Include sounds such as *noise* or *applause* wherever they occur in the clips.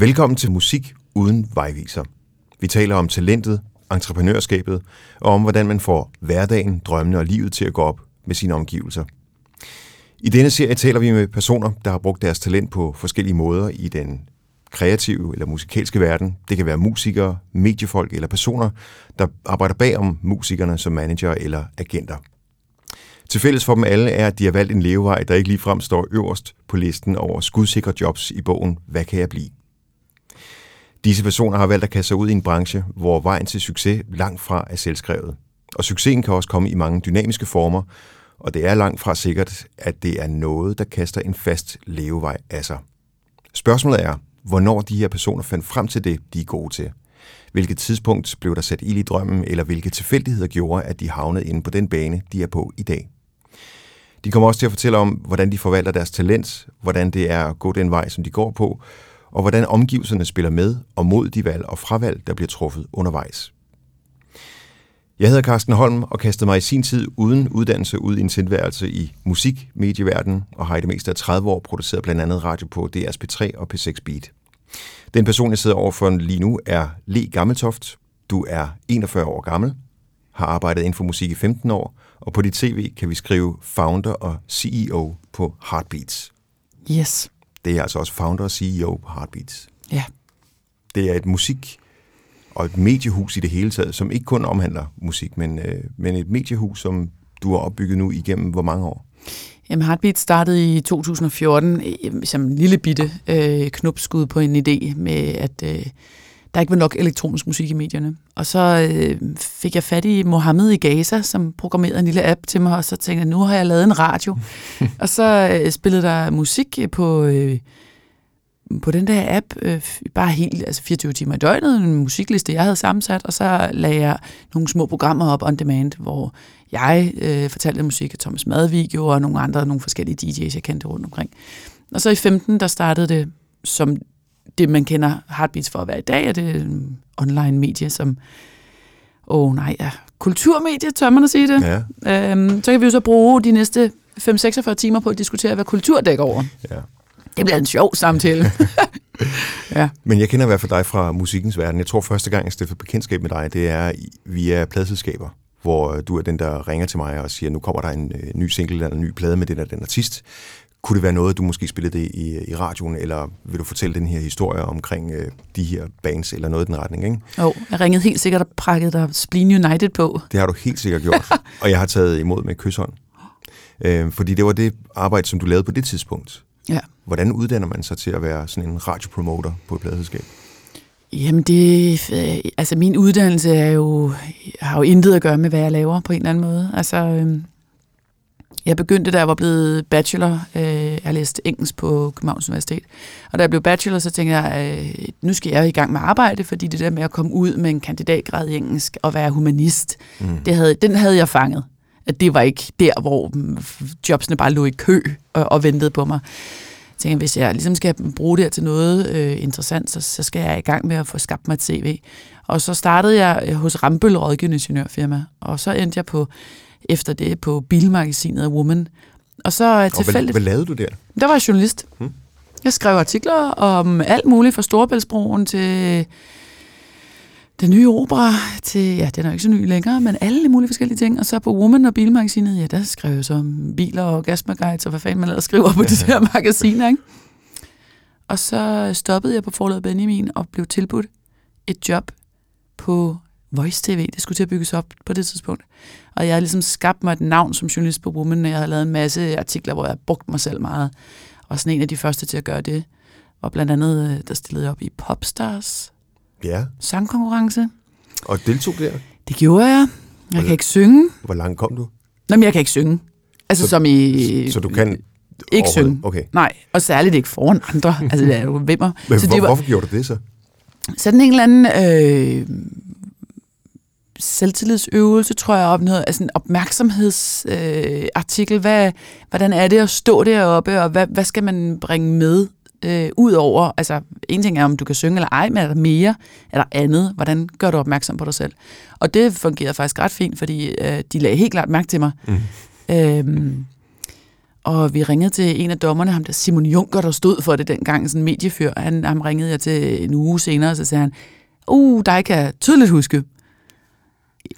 Velkommen til Musik uden vejviser. Vi taler om talentet, entreprenørskabet og om, hvordan man får hverdagen, drømmene og livet til at gå op med sine omgivelser. I denne serie taler vi med personer, der har brugt deres talent på forskellige måder i den kreative eller musikalske verden. Det kan være musikere, mediefolk eller personer, der arbejder bag om musikerne som manager eller agenter. Til fælles for dem alle er, at de har valgt en levevej, der ikke ligefrem står øverst på listen over skudsikre jobs i bogen Hvad kan jeg blive? Disse personer har valgt at kaste sig ud i en branche, hvor vejen til succes langt fra er selvskrevet. Og succesen kan også komme i mange dynamiske former, og det er langt fra sikkert, at det er noget, der kaster en fast levevej af sig. Spørgsmålet er, hvornår de her personer fandt frem til det, de er gode til. Hvilket tidspunkt blev der sat ild i drømmen, eller hvilke tilfældigheder gjorde, at de havnede inde på den bane, de er på i dag. De kommer også til at fortælle om, hvordan de forvalter deres talent, hvordan det er at gå den vej, som de går på, og hvordan omgivelserne spiller med og mod de valg og fravalg, der bliver truffet undervejs. Jeg hedder Carsten Holm og kastede mig i sin tid uden uddannelse ud i en tilværelse i musikmedieverdenen og har i det meste af 30 år produceret blandt andet radio på DSP3 og P6 Beat. Den person, jeg sidder overfor lige nu, er Le Gammeltoft. Du er 41 år gammel, har arbejdet inden for musik i 15 år, og på dit tv kan vi skrive founder og CEO på Heartbeats. Yes. Det er altså også founder og CEO på Heartbeats. Ja. Det er et musik- og et mediehus i det hele taget, som ikke kun omhandler musik, men, øh, men et mediehus, som du har opbygget nu igennem hvor mange år? Jamen, Heartbeat startede i 2014 øh, som en lille bitte øh, knupskud på en idé med, at øh, der ikke var nok elektronisk musik i medierne. Og så øh, fik jeg fat i Mohammed i Gaza, som programmerede en lille app til mig, og så tænkte jeg, nu har jeg lavet en radio. *laughs* og så øh, spillede der musik på... Øh, på den der app, øh, bare helt, altså 24 timer i døgnet, en musikliste, jeg havde sammensat, og så lagde jeg nogle små programmer op on demand, hvor jeg øh, fortalte musik af Thomas Madvig og nogle andre, nogle forskellige DJ's, jeg kendte rundt omkring. Og så i 15, der startede det som det, man kender Heartbeats for at være i dag, er det online medie, som, åh oh, nej, ja, kulturmedie, tør man at sige det. Ja. Øhm, så kan vi jo så bruge de næste 5-46 timer på at diskutere, hvad kultur dækker over. Ja. Det bliver en sjov samtale. *laughs* ja. Men jeg kender i hvert fald dig fra musikkens verden. Jeg tror første gang, jeg stiftede bekendtskab med dig, det er via pladselskaber, hvor du er den, der ringer til mig og siger, nu kommer der en øh, ny single eller en ny plade med den og den artist. Kunne det være noget, du måske spillede det i, i radioen, eller vil du fortælle den her historie omkring øh, de her bands, eller noget i den retning, ikke? Jo, oh, jeg ringede helt sikkert og prakkede dig Spleen United på. Det har du helt sikkert gjort, *laughs* og jeg har taget imod med kysshånd. Øh, fordi det var det arbejde, som du lavede på det tidspunkt. Ja. Hvordan uddanner man sig til at være sådan en radiopromoter på et pladselskab? Jamen det, øh, altså min uddannelse er jo, har jo intet at gøre med, hvad jeg laver på en eller anden måde. Altså, øh, jeg begyndte, da jeg var blevet bachelor. Øh, jeg læste engelsk på Københavns Universitet. Og da jeg blev bachelor, så tænkte jeg, øh, nu skal jeg i gang med arbejde, fordi det der med at komme ud med en kandidatgrad i engelsk og være humanist, mm. det havde, den havde jeg fanget. At det var ikke der, hvor jobsene bare lå i kø og, og ventede på mig. Jeg tænkte, hvis jeg ligesom skal bruge det her til noget øh, interessant, så, så skal jeg i gang med at få skabt mig et CV. Og så startede jeg hos Rambøl Rådgivende Ingeniørfirma, og så endte jeg på efter det på bilmagasinet Woman. Og så tilfældigt... Hvad, hvad lavede du der? Der var jeg journalist. Hmm. Jeg skrev artikler om alt muligt fra Storebæltsbroen til den nye opera til, ja, den er jo ikke så ny længere, men alle mulige forskellige ting. Og så på Woman og Bilmagasinet, ja, der skrev jeg så om biler og gasmaguides og hvad fanden man ellers skriver på det her magasiner, ikke? Og så stoppede jeg på forladet Benjamin og blev tilbudt et job på Voice TV. Det skulle til at bygges op på det tidspunkt. Og jeg havde ligesom skabt mig et navn som journalist på Woman, og jeg havde lavet en masse artikler, hvor jeg brugte mig selv meget. Og sådan en af de første til at gøre det, var blandt andet, øh, der stillede jeg op i Popstars ja. sangkonkurrence. Og deltog der? Det gjorde jeg. Jeg kan ikke synge. Hvor langt kom du? Nå, men jeg kan ikke synge. Altså så, som i... Så du kan ikke synge. Okay. Nej, og særligt ikke foran andre. altså, det er jo vimmer. Men så hvor, det var, hvorfor gjorde du det så? Sådan en eller anden øh, selvtillidsøvelse, tror jeg, op noget, altså en opmærksomhedsartikel. Øh, hvad, hvordan er det at stå deroppe, og hvad, hvad skal man bringe med øh, ud over, altså en ting er, om du kan synge eller ej, men er der mere, er der andet? Hvordan gør du opmærksom på dig selv? Og det fungerede faktisk ret fint, fordi øh, de lagde helt klart mærke til mig. Mm. Øhm, Og vi ringede til en af dommerne, ham der Simon Junker, der stod for det dengang, sådan en mediefyr. Han, ham ringede jeg til en uge senere, og så sagde han, uh, dig kan jeg tydeligt huske.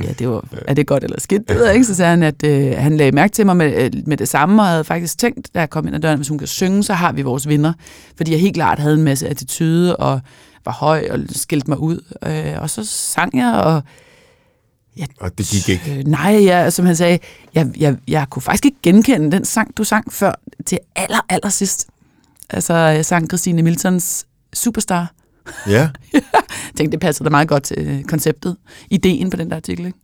Ja, det var, er det godt eller skidt? Det ved jeg ikke. Så sagde han, at øh, han lagde mærke til mig med, øh, med det samme, og havde faktisk tænkt, da jeg kom ind ad døren, hvis hun kan synge, så har vi vores vinder. Fordi jeg helt klart havde en masse attitude, og var høj, og skilte mig ud. Øh, og så sang jeg, og Ja, og det gik ikke? Øh, nej, jeg, som han sagde, jeg, jeg, jeg kunne faktisk ikke genkende den sang, du sang før til aller, aller sidst. Altså, jeg sang Christine Miltons Superstar. Ja. *laughs* jeg tænkte, det passede da meget godt til øh, konceptet, ideen på den der artikel. Ikke?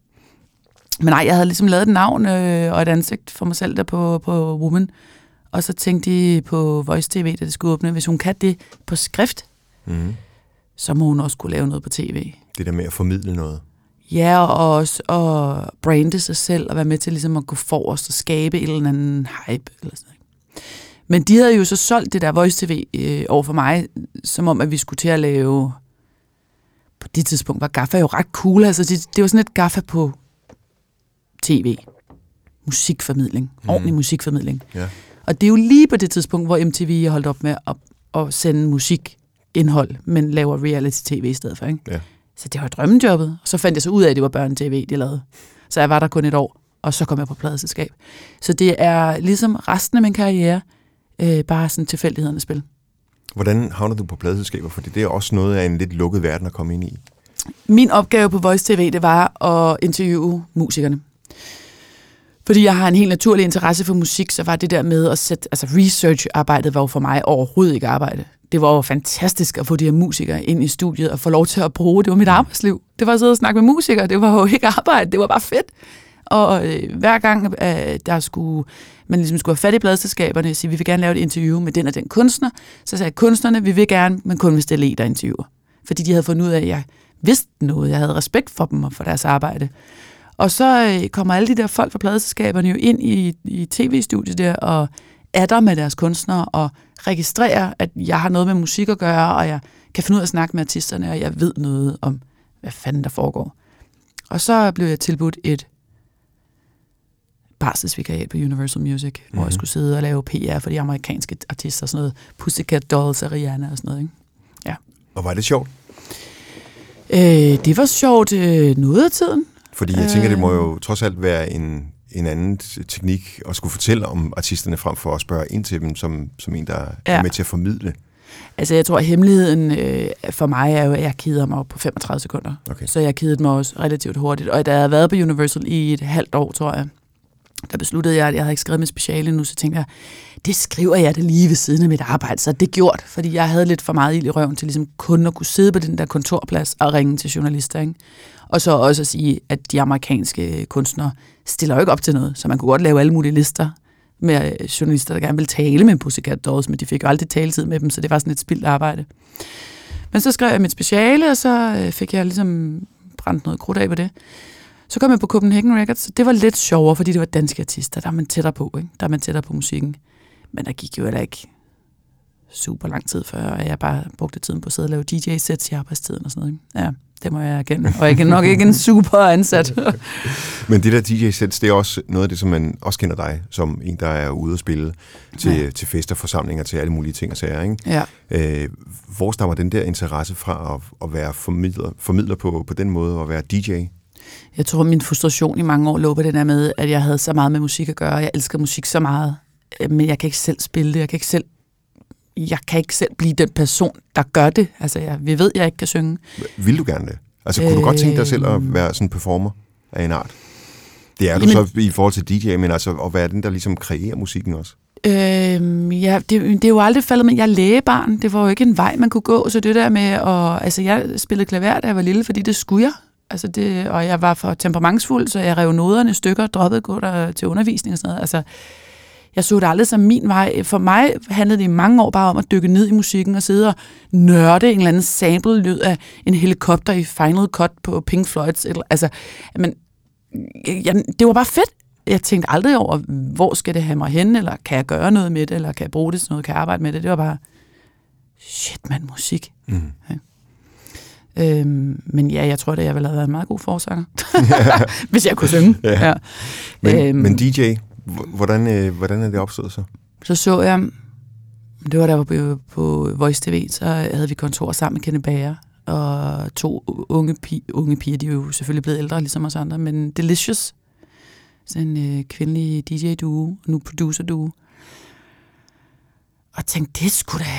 Men nej, jeg havde ligesom lavet et navn øh, og et ansigt for mig selv der på, på Woman. Og så tænkte de på Voice TV, da det skulle åbne, hvis hun kan det på skrift, mm. så må hun også kunne lave noget på tv. Det der med at formidle noget. Ja, og også at brande sig selv og være med til ligesom at gå forrest og skabe et eller andet hype. Eller sådan noget. Men de havde jo så solgt det der Voice TV øh, over for mig, som om, at vi skulle til at lave... På det tidspunkt var Gaffa jo ret cool. Altså, det, det var sådan et Gaffa på tv. Musikformidling. Mm. Ordentlig musikformidling. Ja. Og det er jo lige på det tidspunkt, hvor MTV holdt op med at, at sende musikindhold, men laver reality-tv i stedet for. Ikke? Ja. Så det var drømmejobbet. Og så fandt jeg så ud af, at det var børne-tv, de lavede. Så jeg var der kun et år, og så kom jeg på pladeselskab. Så det er ligesom resten af min karriere, øh, bare sådan tilfældighedernes spil. Hvordan havner du på pladeselskaber? Fordi det er også noget af en lidt lukket verden at komme ind i. Min opgave på Voice TV, det var at interviewe musikerne. Fordi jeg har en helt naturlig interesse for musik, så var det der med at sætte, altså research-arbejdet var jo for mig overhovedet ikke arbejde det var jo fantastisk at få de her musikere ind i studiet og få lov til at bruge. Det var mit arbejdsliv. Det var at sidde og snakke med musikere. Det var jo ikke arbejde. Det var bare fedt. Og øh, hver gang øh, der skulle, man ligesom skulle have fat i pladselskaberne og sige, vi vil gerne lave et interview med den og den kunstner, så sagde kunstnerne, vi vil gerne, men kun hvis det er le, der interviewer. Fordi de havde fundet ud af, at jeg vidste noget. Jeg havde respekt for dem og for deres arbejde. Og så øh, kommer alle de der folk fra pladselskaberne jo ind i, i tv-studiet der og er der med deres kunstnere og registrerer, at jeg har noget med musik at gøre, og jeg kan finde ud af at snakke med artisterne, og jeg ved noget om, hvad fanden der foregår. Og så blev jeg tilbudt et barselsvikariat på Universal Music, mm-hmm. hvor jeg mhm. skulle sidde og lave PR for de amerikanske artister, sådan noget Pussycat Dolls og Rihanna og sådan noget. Ikke? Ja. Og var det sjovt? Øh, det var sjovt øh, noget af tiden. Fordi jeg tænker, det må jo øh. trods alt være en, en anden teknik at skulle fortælle om artisterne frem for at spørge ind til dem som, som en, der ja. er med til at formidle. Altså jeg tror, at hemmeligheden øh, for mig er jo, at jeg keder mig på 35 sekunder. Okay. Så jeg kedede mig også relativt hurtigt. Og da jeg havde været på Universal i et halvt år, tror jeg, der besluttede jeg, at jeg havde ikke skrevet mit speciale nu, så tænkte jeg, det skriver jeg det lige ved siden af mit arbejde. Så det gjort, fordi jeg havde lidt for meget ild i røven til ligesom kun at kunne sidde på den der kontorplads og ringe til journalister. Ikke? Og så også at sige, at de amerikanske kunstnere stiller jo ikke op til noget, så man kunne godt lave alle mulige lister med øh, journalister, der gerne ville tale med Pussycat Dolls, men de fik jo aldrig taletid med dem, så det var sådan et spildt arbejde. Men så skrev jeg mit speciale, og så øh, fik jeg ligesom brændt noget krudt af på det. Så kom jeg på Copenhagen Records, så det var lidt sjovere, fordi det var danske artister. Der er man tættere på, ikke? Der er man tættere på musikken. Men der gik jo heller ikke super lang tid før, at jeg bare brugte tiden på at sidde og lave DJ-sets i arbejdstiden og sådan noget. Ikke? Ja. Det må jeg erkende. Og jeg er nok ikke en super ansat. *laughs* Men det der DJ-sæt, det er også noget af det, som man også kender dig som en, der er ude at spille til, ja. til fester, forsamlinger, til alle mulige ting og sager. Ikke? Ja. Øh, hvor stammer den der interesse fra at, at være formidler, formidler på, på den måde, og være DJ? Jeg tror, min frustration i mange år lå på den der med, at jeg havde så meget med musik at gøre. Jeg elsker musik så meget, øh, men jeg kan ikke selv spille det. Jeg kan ikke selv jeg kan ikke selv blive den person, der gør det. Altså, jeg, vi ved, jeg ikke kan synge. Vil du gerne det? Altså, kunne øh, du godt tænke dig selv at øh. være sådan en performer af en art? Det er jamen, du så i forhold til DJ, men altså at være den, der ligesom kreerer musikken også? Øh, ja, det, det er jo aldrig faldet, men jeg er lægebarn. Det var jo ikke en vej, man kunne gå. Så det der med at... Altså, jeg spillede klaver, da jeg var lille, fordi det skulle jeg. Altså det, og jeg var for temperamentsfuld, så jeg rev noderne stykker, droppede gå der til undervisning og sådan noget. Altså, jeg så det aldrig som min vej. For mig handlede det i mange år bare om at dykke ned i musikken og sidde og nørde en eller anden sample-lyd af en helikopter i Final Cut på Pink Floyds. Eller, altså, men, jeg, det var bare fedt. Jeg tænkte aldrig over, hvor skal det have mig hen, eller kan jeg gøre noget med det, eller kan jeg bruge det til noget, kan jeg arbejde med det. Det var bare, shit mand, musik. Mm. Ja. Øhm, men ja, jeg tror da, jeg ville have været en meget god forsanger, *laughs* *laughs* hvis jeg kunne synge. ja. Ja. Men, øhm, men DJ, Hvordan, øh, hvordan er det opstået så? Så så jeg, det var der på, på Voice TV, så havde vi kontor sammen med Kenneth Bager, og to unge, pige, unge piger, de er jo selvfølgelig blevet ældre, ligesom os andre, men Delicious, sådan en øh, kvindelig DJ-duo, nu producer-duo, og tænkte, det skulle da,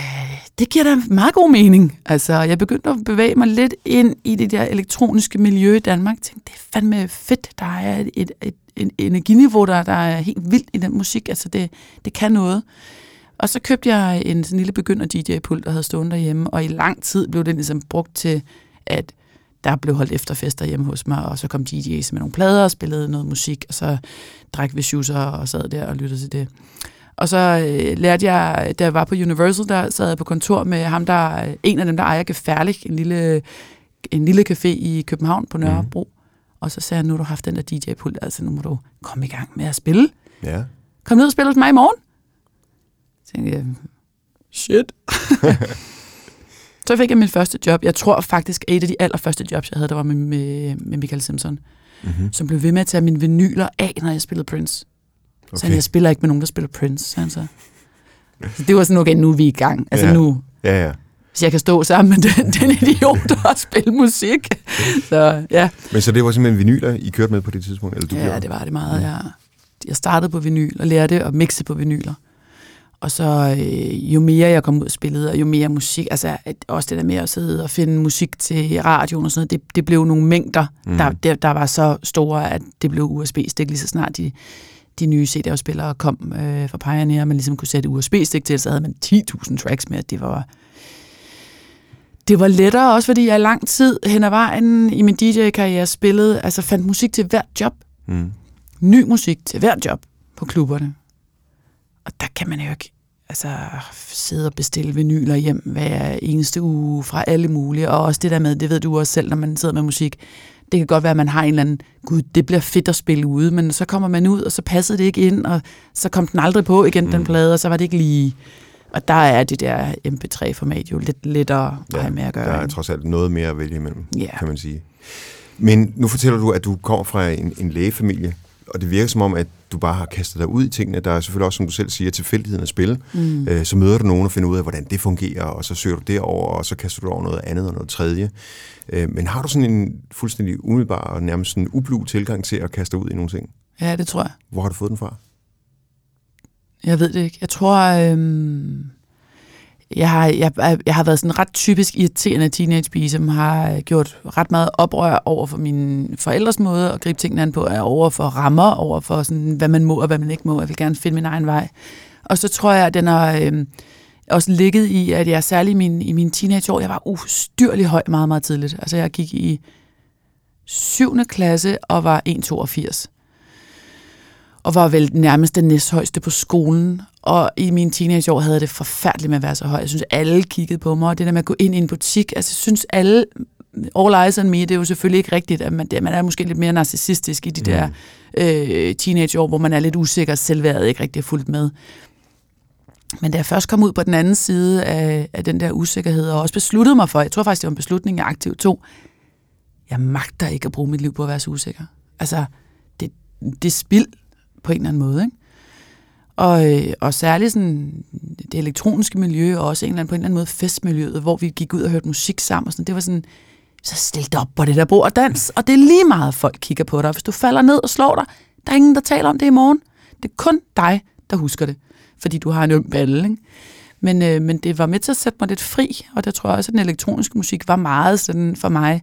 det giver da meget god mening. Altså, jeg begyndte at bevæge mig lidt ind i det der elektroniske miljø i Danmark. Jeg tænkte, det er fandme fedt. Der er et, et, et, et energiniveau, der, der er helt vildt i den musik. Altså, det, det kan noget. Og så købte jeg en sådan lille begynder-DJ-pult, der havde stået derhjemme, og i lang tid blev den ligesom brugt til, at der blev holdt efterfester hjemme hos mig, og så kom DJ's med nogle plader og spillede noget musik, og så drak vi shoeser og sad der og lyttede til det. Og så øh, lærte jeg, da jeg var på Universal, der sad jeg på kontor med ham, der en af dem, der ejer Gefærlig, en lille, en lille café i København på Nørrebro. Mm. Og så sagde han, nu har du haft den der DJ-pult, altså nu må du komme i gang med at spille. Ja. Kom ned og spil hos mig i morgen. Så tænkte jeg, shit. *laughs* så fik jeg min første job. Jeg tror faktisk, et af de allerførste jobs, jeg havde, der var med, med, med Michael Simpson, Mm-hmm. som blev ved med at tage mine vinyler af, når jeg spillede Prince. Okay. Så han, jeg spiller ikke med nogen, der spiller Prince, sagde han så. så det var sådan, okay, nu er vi i gang. Altså Ja. nu, Ja, ja. hvis jeg kan stå sammen med den, *laughs* den idiot og spille musik. Så ja, Men så det var simpelthen vinyler, I kørte med på det tidspunkt? Eller du ja gjorde? det var det meget. Jeg, jeg startede på vinyl og lærte at mixe på vinyler. Og så øh, jo mere jeg kom ud og spillede, og jo mere musik, altså at også det der med at sidde og finde musik til radioen og sådan noget, det, det blev nogle mængder, mm. der, der, der var så store, at det blev USB-stik lige så snart de, de nye CD-afspillere kom øh, fra Pioneer, man ligesom kunne sætte USB-stik til, så havde man 10.000 tracks med, det var... Det var lettere også, fordi jeg i lang tid hen ad vejen i min DJ-karriere spillede, altså fandt musik til hvert job Mm. ny musik til hver job på klubberne. Og der kan man jo ikke altså, sidde og bestille vinyler hjem hver eneste uge fra alle mulige. Og også det der med, det ved du også selv, når man sidder med musik, det kan godt være, at man har en eller anden, gud, det bliver fedt at spille ude, men så kommer man ud, og så passede det ikke ind, og så kom den aldrig på igen, mm. den plade, og så var det ikke lige... Og der er det der MP3-format jo lidt lettere at have med at gøre. Der er trods alt noget mere at vælge imellem, Ja. kan man sige. Men nu fortæller du, at du kommer fra en, en lægefamilie, og det virker som om, at du bare har kastet dig ud i tingene. Der er selvfølgelig også, som du selv siger, tilfældigheden at spille. Mm. Øh, så møder du nogen og finder ud af, hvordan det fungerer, og så søger du derover, og så kaster du over noget andet og noget tredje. Øh, men har du sådan en fuldstændig umiddelbar og nærmest sådan ublu tilgang til at kaste dig ud i nogle ting? Ja, det tror jeg. Hvor har du fået den fra? Jeg ved det ikke. Jeg tror, øhm, jeg, har, jeg, jeg har været sådan en ret typisk irriterende teenagepige, som har øh, gjort ret meget oprør over for mine forældres måde at gribe tingene an på, er over for rammer, over for sådan, hvad man må og hvad man ikke må. Jeg vil gerne finde min egen vej. Og så tror jeg, at den har øh, også ligget i, at jeg særligt i mine, i mine teenageår, jeg var ustyrlig høj meget, meget tidligt. Altså jeg gik i 7. klasse og var 1,82 og var vel nærmest den næsthøjeste på skolen. Og i mine teenageår havde jeg det forfærdeligt med at være så høj. Jeg synes, alle kiggede på mig, og det der med at gå ind i en butik, altså jeg synes alle, all eyes on me, det er jo selvfølgelig ikke rigtigt, at man, det, man er måske lidt mere narcissistisk i de mm. der øh, teenageår, hvor man er lidt usikker, selvværdet ikke rigtig er fuldt med. Men da jeg først kom ud på den anden side af, af den der usikkerhed, og også besluttede mig for, jeg tror faktisk, det var en beslutning, jeg aktivt tog, jeg magter ikke at bruge mit liv på at være så usikker. Altså, det, det er spild på en eller anden måde, ikke? Og, øh, og særligt sådan, det elektroniske miljø, og også en eller anden, på en eller anden måde festmiljøet, hvor vi gik ud og hørte musik sammen, og sådan, det var sådan, så stil dig op på det der bord og dans, og det er lige meget, folk kigger på dig. Hvis du falder ned og slår dig, der er ingen, der taler om det i morgen. Det er kun dig, der husker det, fordi du har en øm balle, ikke? Men, øh, men det var med til at sætte mig lidt fri, og der tror jeg også, at den elektroniske musik var meget sådan for mig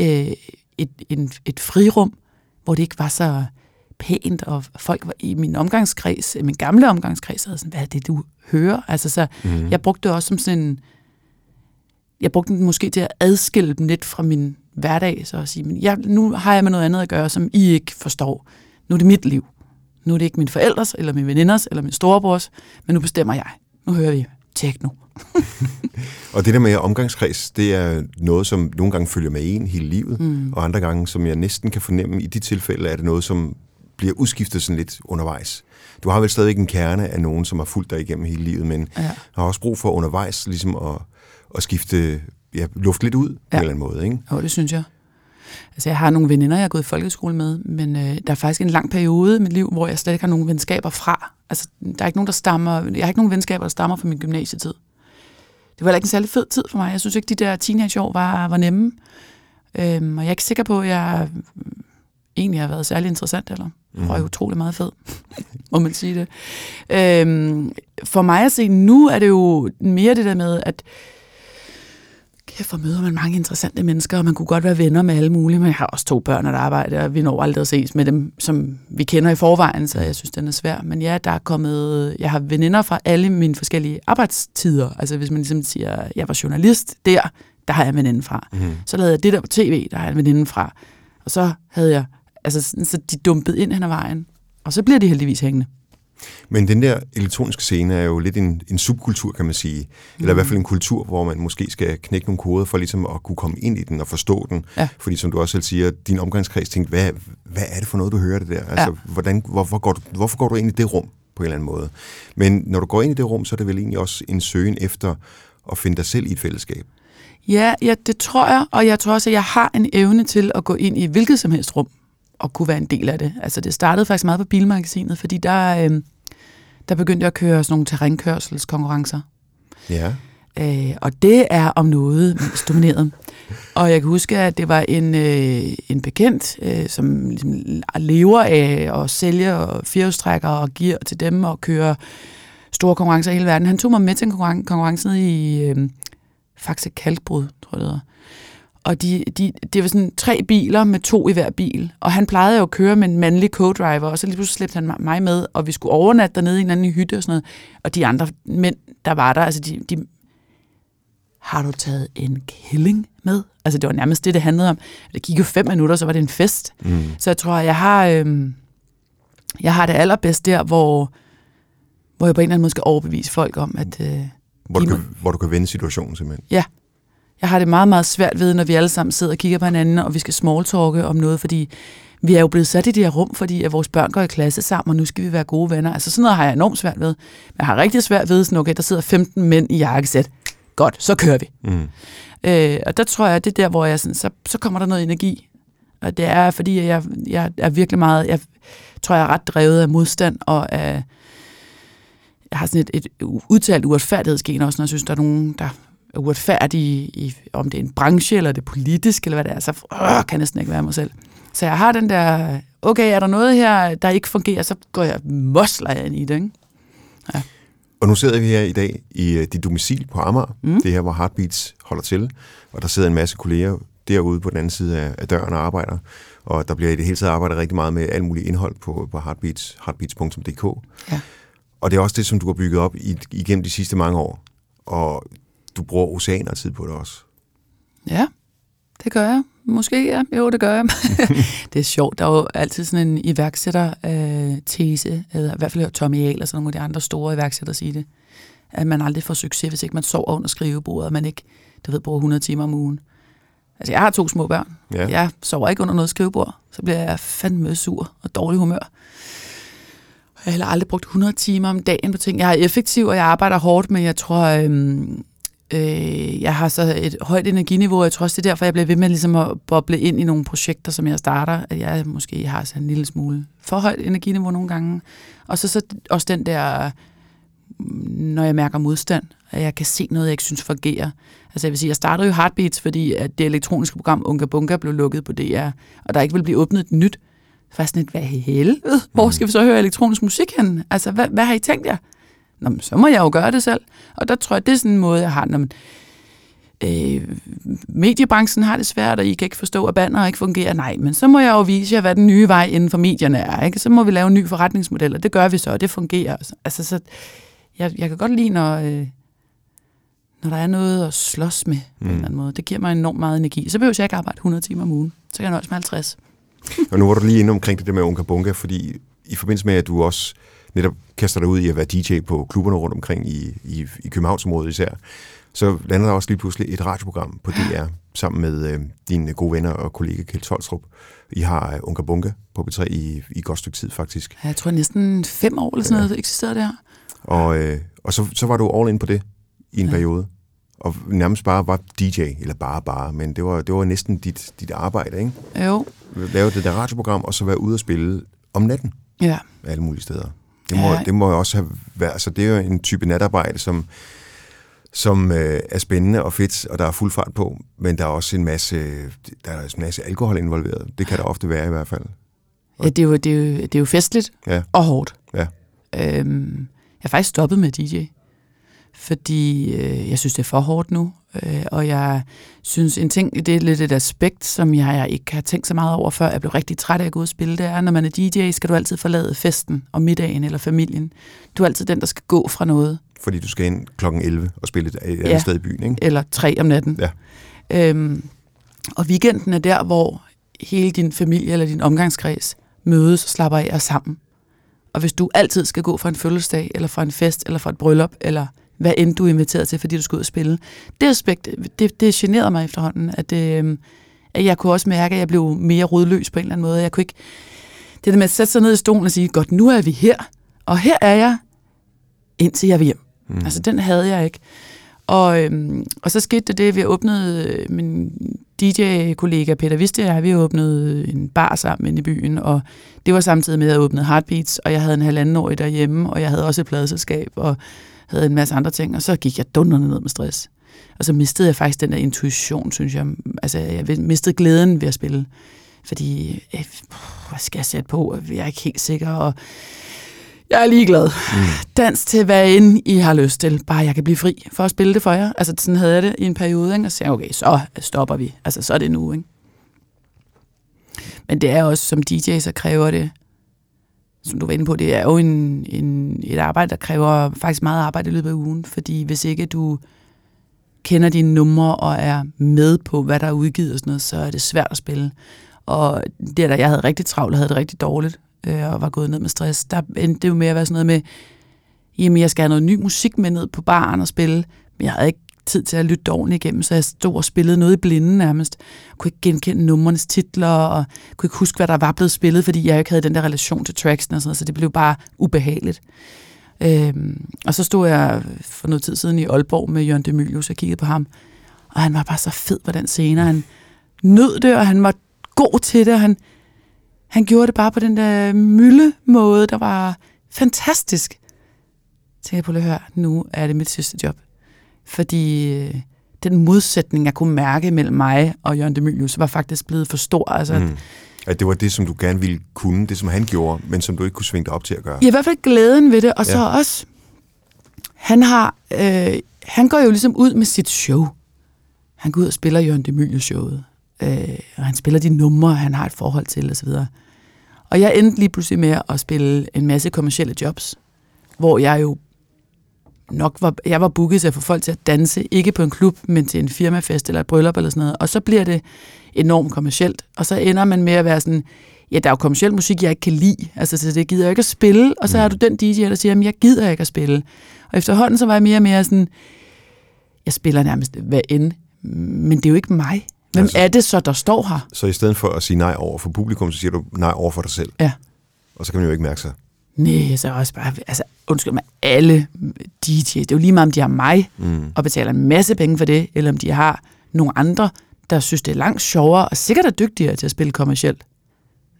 øh, et, en, et frirum, hvor det ikke var så pænt, og folk var i min omgangskreds, min gamle omgangskreds, havde sådan, hvad er det, du hører? Altså, så mm. jeg brugte det også som sådan en, jeg brugte den måske til at adskille dem lidt fra min hverdag, så at sige, men jeg, nu har jeg med noget andet at gøre, som I ikke forstår. Nu er det mit liv. Nu er det ikke min forældres, eller min veninders, eller min storebrors, men nu bestemmer jeg. Nu hører vi techno. *laughs* Og det der med omgangskreds, det er noget, som nogle gange følger med en hele livet, mm. og andre gange, som jeg næsten kan fornemme, i de tilfælde er det noget, som bliver udskiftet sådan lidt undervejs. Du har vel stadigvæk en kerne af nogen, som har fulgt dig igennem hele livet, men Ja. har også brug for undervejs ligesom at, at skifte ja, luft lidt ud ja. på en eller anden måde. Ikke? Jo, det synes jeg. Altså, jeg har nogle veninder, jeg har gået i folkeskole med, men øh, der er faktisk en lang periode i mit liv, hvor jeg slet ikke har nogen venskaber fra. Altså, der er ikke nogen, der stammer... Jeg har ikke nogen venskaber, der stammer fra min gymnasietid. Det var heller ikke en særlig fed tid for mig. Jeg synes ikke, de der teenageår var, var nemme. Øhm, og jeg er ikke sikker på, at jeg egentlig har været særlig interessant, eller mm. og er utrolig meget fed, *laughs* må man sige det. Øhm, for mig at se, nu er det jo mere det der med, at kæft, møder man mange interessante mennesker, og man kunne godt være venner med alle mulige, men jeg har også to børn, der arbejder, og vi når aldrig at ses med dem, som vi kender i forvejen, så jeg synes, den er svær. Men ja, der er kommet, jeg har veninder fra alle mine forskellige arbejdstider. Altså hvis man ligesom siger, jeg var journalist der, der har jeg en veninde fra. Mm. Så lavede jeg det der på tv, der har jeg en veninde fra. Og så havde jeg, altså så de dumpede ind hen ad vejen. Og så bliver de heldigvis hængende. Men den der elektroniske scene er jo lidt en, en subkultur, kan man sige. Mm. Eller i hvert fald en kultur, hvor man måske skal knække nogle koder for ligesom at kunne komme ind i den og forstå den. Ja. Fordi som du også selv siger, din omgangskreds tænkte, hvad, hvad er det for noget, du hører det der? Altså, ja. hvordan, hvorfor, går du, hvorfor går du ind i det rum på en eller anden måde? Men når du går ind i det rum, så er det vel egentlig også en søgen efter at finde dig selv i et fællesskab. Ja, ja, det tror jeg, og jeg tror også, at jeg har en evne til at gå ind i hvilket som helst rum og kunne være en del af det. Altså det startede faktisk meget på Bilmagasinet, fordi der, øh, der begyndte jeg at køre sådan nogle terrænkørselskonkurrencer. Ja. Øh, og det er om noget domineret. Og jeg kan huske, at det var en, øh, en bekendt, øh, som ligesom lever af at sælge og firehjulstrækker og gear til dem og køre store konkurrencer i hele verden. Han tog mig med til en konkurrence nede i øh, Faxe Kalkbrud, tror jeg det hedder. Og de, de, det var sådan tre biler med to i hver bil. Og han plejede jo at køre med en mandlig co-driver, og så lige pludselig slæbte han mig med, og vi skulle overnatte dernede i en anden hytte og sådan noget. Og de andre mænd, der var der, altså de, de har du taget en killing med? Altså det var nærmest det, det handlede om. Det gik jo fem minutter, så var det en fest. Mm. Så jeg tror, jeg har, øhm, jeg har det allerbedst der, hvor, hvor jeg på en eller anden måde skal overbevise folk om, at... Øh, hvor, du kan, hvor du kan vende situationen simpelthen? Ja, jeg har det meget, meget svært ved, når vi alle sammen sidder og kigger på hinanden, og vi skal smalltalke om noget, fordi vi er jo blevet sat i det her rum, fordi at vores børn går i klasse sammen, og nu skal vi være gode venner. Altså sådan noget har jeg enormt svært ved. Men jeg har rigtig svært ved, sådan, okay, der sidder 15 mænd i jakkesæt. Godt, så kører vi. Mm. Øh, og der tror jeg, det er der, hvor jeg sådan, så, så kommer der noget energi. Og det er, fordi jeg, jeg er virkelig meget, jeg tror, jeg er ret drevet af modstand, og af, jeg har sådan et, et udtalt uretfærdighedsgen også, når jeg synes, der er nogen, der uretfærdig, i, om det er en branche, eller det politisk, eller hvad det er, så øh, kan jeg næsten ikke være mig selv. Så jeg har den der, okay, er der noget her, der ikke fungerer, så går jeg mosler ind i det. Ikke? Ja. Og nu sidder vi her i dag i uh, dit domicil på Amager, mm. det her, hvor Heartbeats holder til, og der sidder en masse kolleger derude på den anden side af, af døren og arbejder, og der bliver i det hele taget arbejdet rigtig meget med alt muligt indhold på, på Heartbeats, heartbeats.dk. Ja. Og det er også det, som du har bygget op i, igennem de sidste mange år. Og du bruger oceaner tid på det også. Ja, det gør jeg. Måske, ja. Jo, det gør jeg. *laughs* det er sjovt. Der er jo altid sådan en iværksætter-tese, øh, eller i hvert fald hørt Tommy Ahl og sådan nogle af de andre store iværksættere sige det, at man aldrig får succes, hvis ikke man sover under skrivebordet, og man ikke, du ved, bruger 100 timer om ugen. Altså, jeg har to små børn. Ja. Jeg sover ikke under noget skrivebord. Så bliver jeg fandme sur og dårlig humør. Jeg har heller aldrig brugt 100 timer om dagen på ting. Jeg er effektiv, og jeg arbejder hårdt, men jeg tror, øhm, Øh, jeg har så et højt energiniveau, og jeg tror også, det er derfor, jeg bliver ved med ligesom at boble ind i nogle projekter, som jeg starter, at jeg måske har så en lille smule for højt energiniveau nogle gange. Og så, så også den der, når jeg mærker modstand, at jeg kan se noget, jeg ikke synes fungerer. Altså jeg vil sige, jeg startede jo Heartbeats, fordi at det elektroniske program Unga Bunga blev lukket på DR, og der ikke vil blive åbnet et nyt. Så var sådan et, hvad helvede? Hvor skal vi så høre elektronisk musik hen? Altså, hvad, hvad har I tænkt jer? Nå, men så må jeg jo gøre det selv. Og der tror jeg, det er sådan en måde, jeg har, når man, øh, mediebranchen har det svært, og I kan ikke forstå, at banner ikke fungerer. Nej, men så må jeg jo vise jer, hvad den nye vej inden for medierne er. Ikke? Så må vi lave en ny forretningsmodel, og det gør vi så, og det fungerer. Altså, så jeg, jeg kan godt lide, når, øh, når der er noget at slås med mm. på en eller anden måde. Det giver mig enormt meget energi. Så behøver jeg ikke arbejde 100 timer om ugen. Så kan jeg nøjes med 50. og nu var du lige inde omkring det der med Unga Bunga, fordi i forbindelse med, at du også netop kaster dig ud i at være DJ på klubberne rundt omkring i, i, i Københavnsområdet især, så lander der også lige pludselig et radioprogram på DR sammen med øh, dine gode venner og kollega Kjeld Tolstrup. I har øh, Unga Bunga på B3 i, i godt stykke tid, faktisk. Ja, jeg tror næsten fem år eller sådan ja. noget, eksisterede det her. Og, øh, og så, så var du all in på det i en ja. periode. og nærmest bare var DJ, eller bare bare, men det var, det var næsten dit, dit arbejde, ikke? Jo. Lave det der radioprogram, og så være ude og spille om natten Ja. alle mulige steder. Det må, Ja. det må også have været, altså det er jo en type natarbejde, som, som øh, er spændende og fedt, og der er fuld fart på, men der er også en masse, der er en masse alkohol involveret. Det kan der ofte være i hvert fald. ja det, er jo, det, er jo, det er jo festligt Ja, og hårdt. ja. Øhm, jeg har faktisk stoppet med DJ, fordi øh, jeg synes, det er for hårdt nu. Øh, og jeg synes, en ting, det er lidt et aspekt, som jeg, jeg ikke har tænkt så meget over før. Jeg blev rigtig træt af at gå ud og spille. Det er, når man er DJ, skal du altid forlade festen og middagen eller familien. Du er altid den, der skal gå fra noget. Fordi du skal ind klokken 11 og spille et, et andet Ja. sted i byen, ikke? eller tre om natten. Ja. Øhm, og weekenden er der, hvor hele din familie eller din omgangskreds mødes og slapper af og sammen. Og hvis du altid skal gå fra en fødselsdag, eller fra en fest, eller fra et bryllup, eller hvad end du er inviteret til, fordi du skal ud og spille, det aspekt, det, det generede mig efterhånden, at, øhm, at jeg kunne også mærke, at jeg blev mere rodløs på en eller anden måde. Jeg kunne ikke, det der med at sætte sig ned i stolen og sige, godt, nu er vi her, og her er jeg, indtil jeg vil hjem. Mm. Altså, den havde jeg ikke. Og, øhm, og så skete det at vi åbnede, øh, min DJ-kollega Peter Viste og jeg, vi åbnede en bar sammen i byen, og det var samtidig med, at jeg åbnede Heartbeats, og jeg havde en halvanden år derhjemme, og jeg havde også et pladeselskab, og havde en masse andre ting, og så gik jeg dunderne ned med stress. Og så mistede jeg faktisk den der intuition, synes jeg. Altså, jeg mistede glæden ved at spille, fordi, øh, hvad skal jeg sætte på? Jeg er ikke helt sikker, og jeg er ligeglad. Mm. Dans til hvad end I har lyst til. Bare jeg kan blive fri for at spille det for jer. Altså sådan havde jeg det i en periode, ikke? og så sagde okay, så stopper vi. Altså så er det nu, ikke? Men det er også, som DJ, så kræver det, som du var inde på, det er jo en, en, et arbejde, der kræver faktisk meget arbejde i løbet af ugen. Fordi hvis ikke du kender dine numre og er med på, hvad der er udgivet og sådan noget, så er det svært at spille. Og det der, jeg havde rigtig travlt og havde det rigtig dårligt, øh, og var gået ned med stress, der endte det jo med at være sådan noget med, jamen jeg skal have noget ny musik med ned på baren og spille, men jeg havde ikke tid til at lytte ordentligt igennem, så jeg stod og spillede noget i blinden nærmest. Jeg kunne ikke genkende nummernes titler, og kunne ikke huske, hvad der var blevet spillet, fordi jeg ikke havde den der relation til tracksen og sådan noget, så det blev bare ubehageligt. Øhm, og så stod jeg for noget tid siden i Aalborg med Jørgen Demilius og kiggede på ham, og han var bare så fed på den scene, han nød det, og han var god til det, og han, han gjorde det bare på den der mylde måde, der var fantastisk. Så jeg på at høre, nu er det mit sidste job. Fordi øh, den modsætning, jeg kunne mærke mellem mig og Jørgen Demilius, var faktisk blevet for stor. Altså, mm. At det var det, som du gerne ville kunne, det som han gjorde, men som du ikke kunne svinge dig op til at gøre. Ja, i hvert fald glæden ved det, og så Ja. også, han har, øh, han går jo ligesom ud med sit show. Han går ud og spiller Jørgen Demilius showet, øh, og han spiller de numre, han har et forhold til osv. Og jeg endte lige pludselig med at spille en masse kommercielle jobs, hvor jeg jo nok var, jeg var booket til at få folk til at danse, ikke på en klub, men til en firmafest eller et bryllup eller sådan noget. Og så bliver det enormt kommercielt, og så ender man med at være sådan, ja, der er jo kommersiel musik, jeg ikke kan lide, altså så det gider jeg ikke at spille, og så er du den DJ, der siger, jamen jeg gider ikke at spille. Og efterhånden så var jeg mere og mere sådan, jeg spiller nærmest hvad end, men det er jo ikke mig. Hvem altså, er det så, der står her? Så i stedet for at sige nej over for publikum, så siger du nej over for dig selv. Ja. Og så kan man jo ikke mærke sig. Nej, så er også bare, altså undskyld mig, alle DJ's, det er jo lige meget, om de har mig, Mm. og betaler en masse penge for det, eller om de har nogle andre, der synes, det er langt sjovere, og sikkert er dygtigere til at spille kommercielt,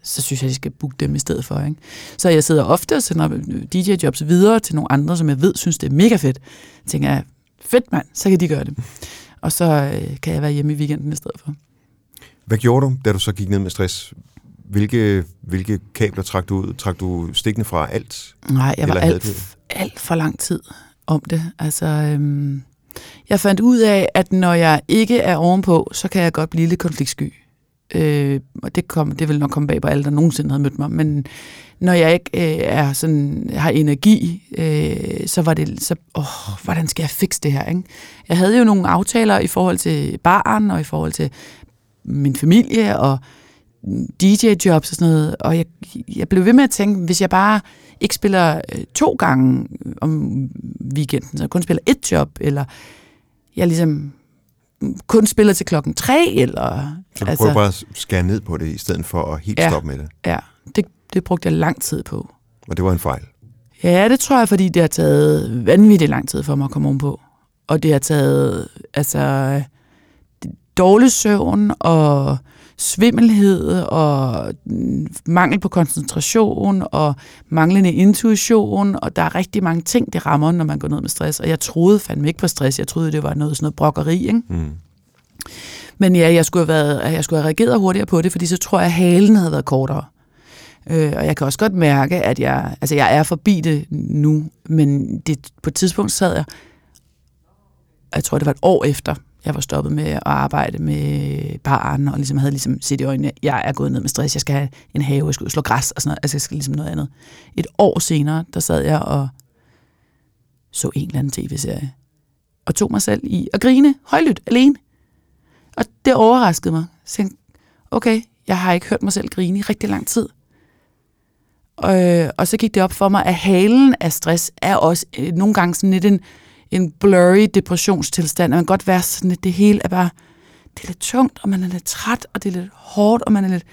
så synes jeg, de skal booke dem i stedet for. Ikke? Så jeg sidder ofte og sender DJ-jobs videre til nogle andre, som jeg ved, synes, det er mega fedt. Jeg tænker jeg, fedt mand, så kan de gøre det. Og så øh, kan jeg være hjemme i weekenden i stedet for. Hvad gjorde du, da du så gik ned med stress? Hvilke, hvilke kabler trak du ud? Trak du stikkene fra alt? Nej, jeg var Eller alt, alt for lang tid om det. Altså, øhm, jeg fandt ud af, at når jeg ikke er ovenpå, så kan jeg godt blive lidt konfliktsky. Øh, og det, kom, det vil nok komme bag på alle, der nogensinde havde mødt mig. Men når jeg ikke øh, er sådan, har energi, øh, så var det så, åh, hvordan skal jeg fikse det her? Ikke? Jeg havde jo nogle aftaler i forhold til barn, og i forhold til min familie, og DJ-jobs og sådan noget, og jeg, jeg blev ved med at tænke, hvis jeg bare ikke spiller øh, to gange om weekenden, så kun spiller et job, eller jeg ligesom kun spiller til klokken tre, eller... Så du altså, prøver bare at skære ned på det, i stedet for at helt Ja. stoppe med det. Ja, det, det brugte jeg lang tid på. Og det var en fejl. Ja, det tror jeg, fordi det har taget vanvittigt lang tid for mig at komme ovenpå. Og det har taget altså dårlig søvn og svimmelhed og mangel på koncentration og manglende intuition, og der er rigtig mange ting, det rammer, når man går ned med stress. Og jeg troede fandme ikke på stress. Jeg troede, det var noget sådan noget brokkeri, ikke? Mm. Men ja, jeg skulle, have været, jeg skulle have reageret hurtigere på det, fordi så tror jeg, at halen havde været kortere. Øh, og jeg kan også godt mærke, at jeg, altså jeg er forbi det nu, men det, på et tidspunkt sad jeg, jeg tror, det var et år efter, jeg var stoppet med at arbejde med barn, og ligesom havde ligesom set i øjnene, jeg er gået ned med stress, jeg skal have en have, jeg skal slå græs og sådan noget, altså jeg skal ligesom noget andet. Et år senere, der sad jeg og så en eller anden tv-serie, og tog mig selv i at grine højlydt, alene. Og det overraskede mig. Så jeg okay, jeg har ikke hørt mig selv grine i rigtig lang tid. Og, og så gik det op for mig, at halen af stress er også øh, nogle gange sådan lidt en, en blurry depressionstilstand. Og man kan godt være sådan, at det hele er bare, det er lidt tungt, og man er lidt træt, og det er lidt hårdt, og man er lidt,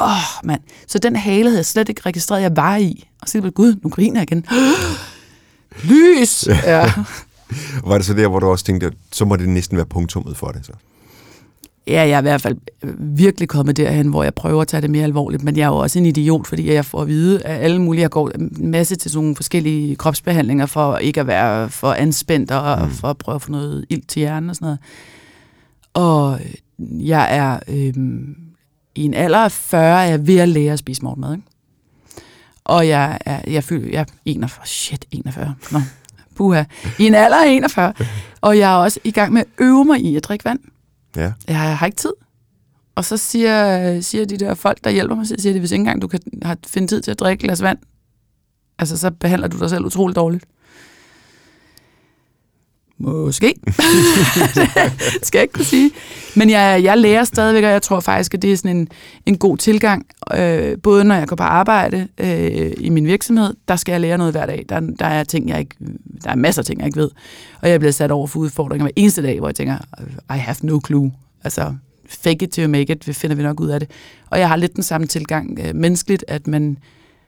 åh oh, mand. Så den hale havde jeg slet ikke registreret, jeg var i. Og så gud, nu griner jeg igen. *gasps* Lys! Ja. *laughs* var det så der, hvor du også tænkte, at så må det næsten være punktummet for det så? Ja, jeg er i hvert fald virkelig kommet derhen, hvor jeg prøver at tage det mere alvorligt, men jeg er jo også en idiot, fordi jeg får at vide at alle mulige, jeg går en masse til sådan nogle forskellige kropsbehandlinger for ikke at være for anspændt og mm. for at prøve at få noget ild til hjernen og sådan noget. Og jeg er øh, i en alder af 40, er jeg ved at lære at spise morgenmad, ikke? Og jeg er, jeg føler, jeg er 41, shit, 41, nå, puha, i en alder af 41, og jeg er også i gang med at øve mig i at drikke vand. Ja. Jeg har ikke tid. Og så siger, siger de der folk, der hjælper mig, siger de, hvis ikke engang du kan finde tid til at drikke glas vand, altså så behandler du dig selv utroligt dårligt. Måske. *laughs* det skal jeg ikke kunne sige. Men jeg, jeg lærer stadigvæk, og jeg tror faktisk, at det er sådan en, en god tilgang. Øh, både når jeg går på arbejde øh, i min virksomhed, der skal jeg lære noget hver dag. Der, der, er ting, jeg ikke, der er masser af ting, jeg ikke ved. Og jeg bliver sat over for udfordringer hver eneste dag, hvor jeg tænker, I have no clue. Altså, fake it to make it, vi finder vi nok ud af det. Og jeg har lidt den samme tilgang øh, menneskeligt, at man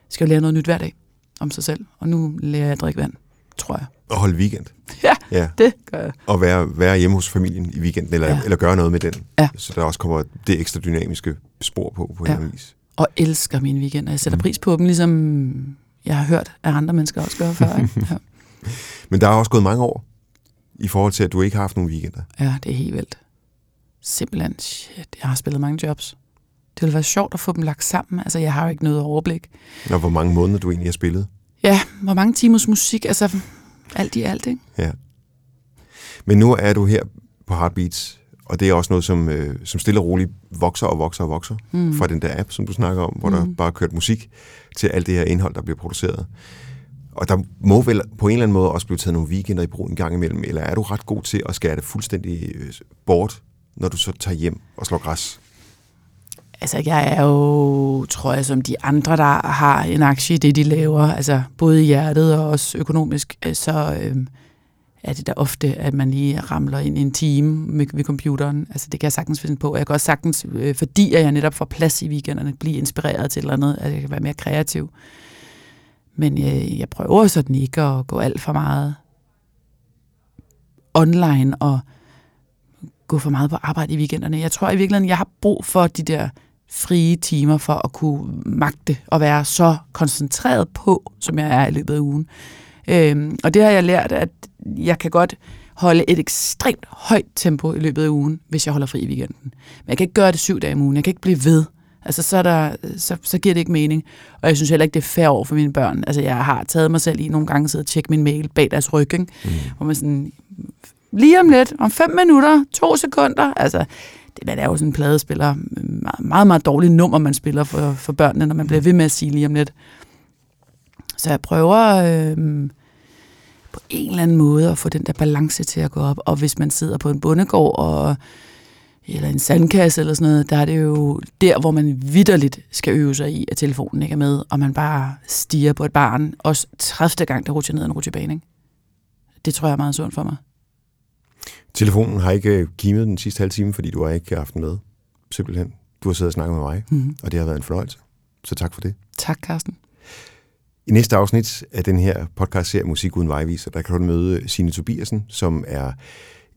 skal lære noget nyt hver dag om sig selv. Og nu lærer jeg at drikke vand, tror jeg. Og holde weekend. *laughs* Ja, ja, det gør jeg. Og være, være hjemme hos familien i weekenden, eller, ja. eller gøre noget med den. Ja. Så der også kommer det ekstra dynamiske spor på, på ja. en vis. Og elsker mine weekender. Jeg sætter mm. pris på dem, ligesom jeg har hørt, at andre mennesker også gør før. Ikke? *laughs* Ja. Men der er også gået mange år, i forhold til, at du ikke har haft nogen weekender. Ja, det er helt vildt. Simpelthen, shit, jeg har spillet mange jobs. Det ville være sjovt at få dem lagt sammen. Altså, jeg har jo ikke noget overblik. Og hvor mange måneder du egentlig har spillet? Ja, hvor mange timers musik. Altså, alt i alt, ikke? Ja. Men nu er du her på Heartbeats, og det er også noget, som, øh, som stille og roligt vokser og vokser og vokser mm. fra den der app, som du snakker om, hvor mm. der bare er kørt musik til alt det her indhold, der bliver produceret. Og der må vel på en eller anden måde også blive taget nogle weekender i brug en gang imellem, eller er du ret god til at skære det fuldstændig øh, bort, når du så tager hjem og slår græs? Altså, jeg er jo, tror jeg, som de andre, der har en aktie i det, de laver, altså både i hjertet og også økonomisk, øh, så øh, er det da ofte, at man lige ramler ind i en time med, ved computeren. Altså, det kan jeg sagtens finde på. Jeg kan også sagtens, øh, fordi jeg netop får plads i weekenderne, blive inspireret til et eller andet, at jeg kan være mere kreativ. Men jeg, jeg prøver sådan ikke at gå alt for meget online og gå for meget på arbejde i weekenderne. Jeg tror i virkeligheden, jeg har brug for de der frie timer for at kunne magte og være så koncentreret på, som jeg er i løbet af ugen. Øhm, og det har jeg lært, at jeg kan godt holde et ekstremt højt tempo i løbet af ugen, hvis jeg holder fri i weekenden. Men jeg kan ikke gøre det syv dage om ugen. Jeg kan ikke blive ved. Altså, så, der, så, så giver det ikke mening. Og jeg synes heller ikke, det er fair over for mine børn. Altså, jeg har taget mig selv i nogle gange at sidde og tjekke min mail bag deres ryg, ikke? Mm. hvor man sådan, lige om lidt, om fem minutter, to sekunder, altså, det, man er jo sådan en pladespiller, meget, meget, meget dårligt nummer, man spiller for, for børnene, når man bliver ved med at sige lige om lidt. Så jeg prøver øh, på en eller anden måde at få den der balance til at gå op, og hvis man sidder på en bondegård og eller en sandkasse eller sådan noget, der er det jo der, hvor man vidderligt skal øve sig i, at telefonen ikke er med, og man bare stiger på et barn, også 30. gang, der rutscher ned en rutsjebane. Ikke? Det tror jeg er meget sundt for mig. Telefonen har ikke kimet den sidste halve time, fordi du har ikke haft den med. Simpelthen. Du har siddet og snakket med mig, mm-hmm. og det har været en fornøjelse. Så tak for det. Tak, Carsten. I næste afsnit af den her podcast serie Musik uden vejviser, der kan du møde Signe Tobiasen, som er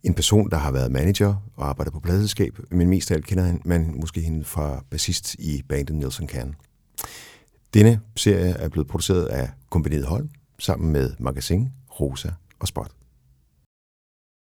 en person, der har været manager og arbejdet på pladselskab, men mest af alt kender man måske hende fra bassist i bandet Nelson Can. Denne serie er blevet produceret af Kombineret Holm sammen med Magasin, Rosa og Spot.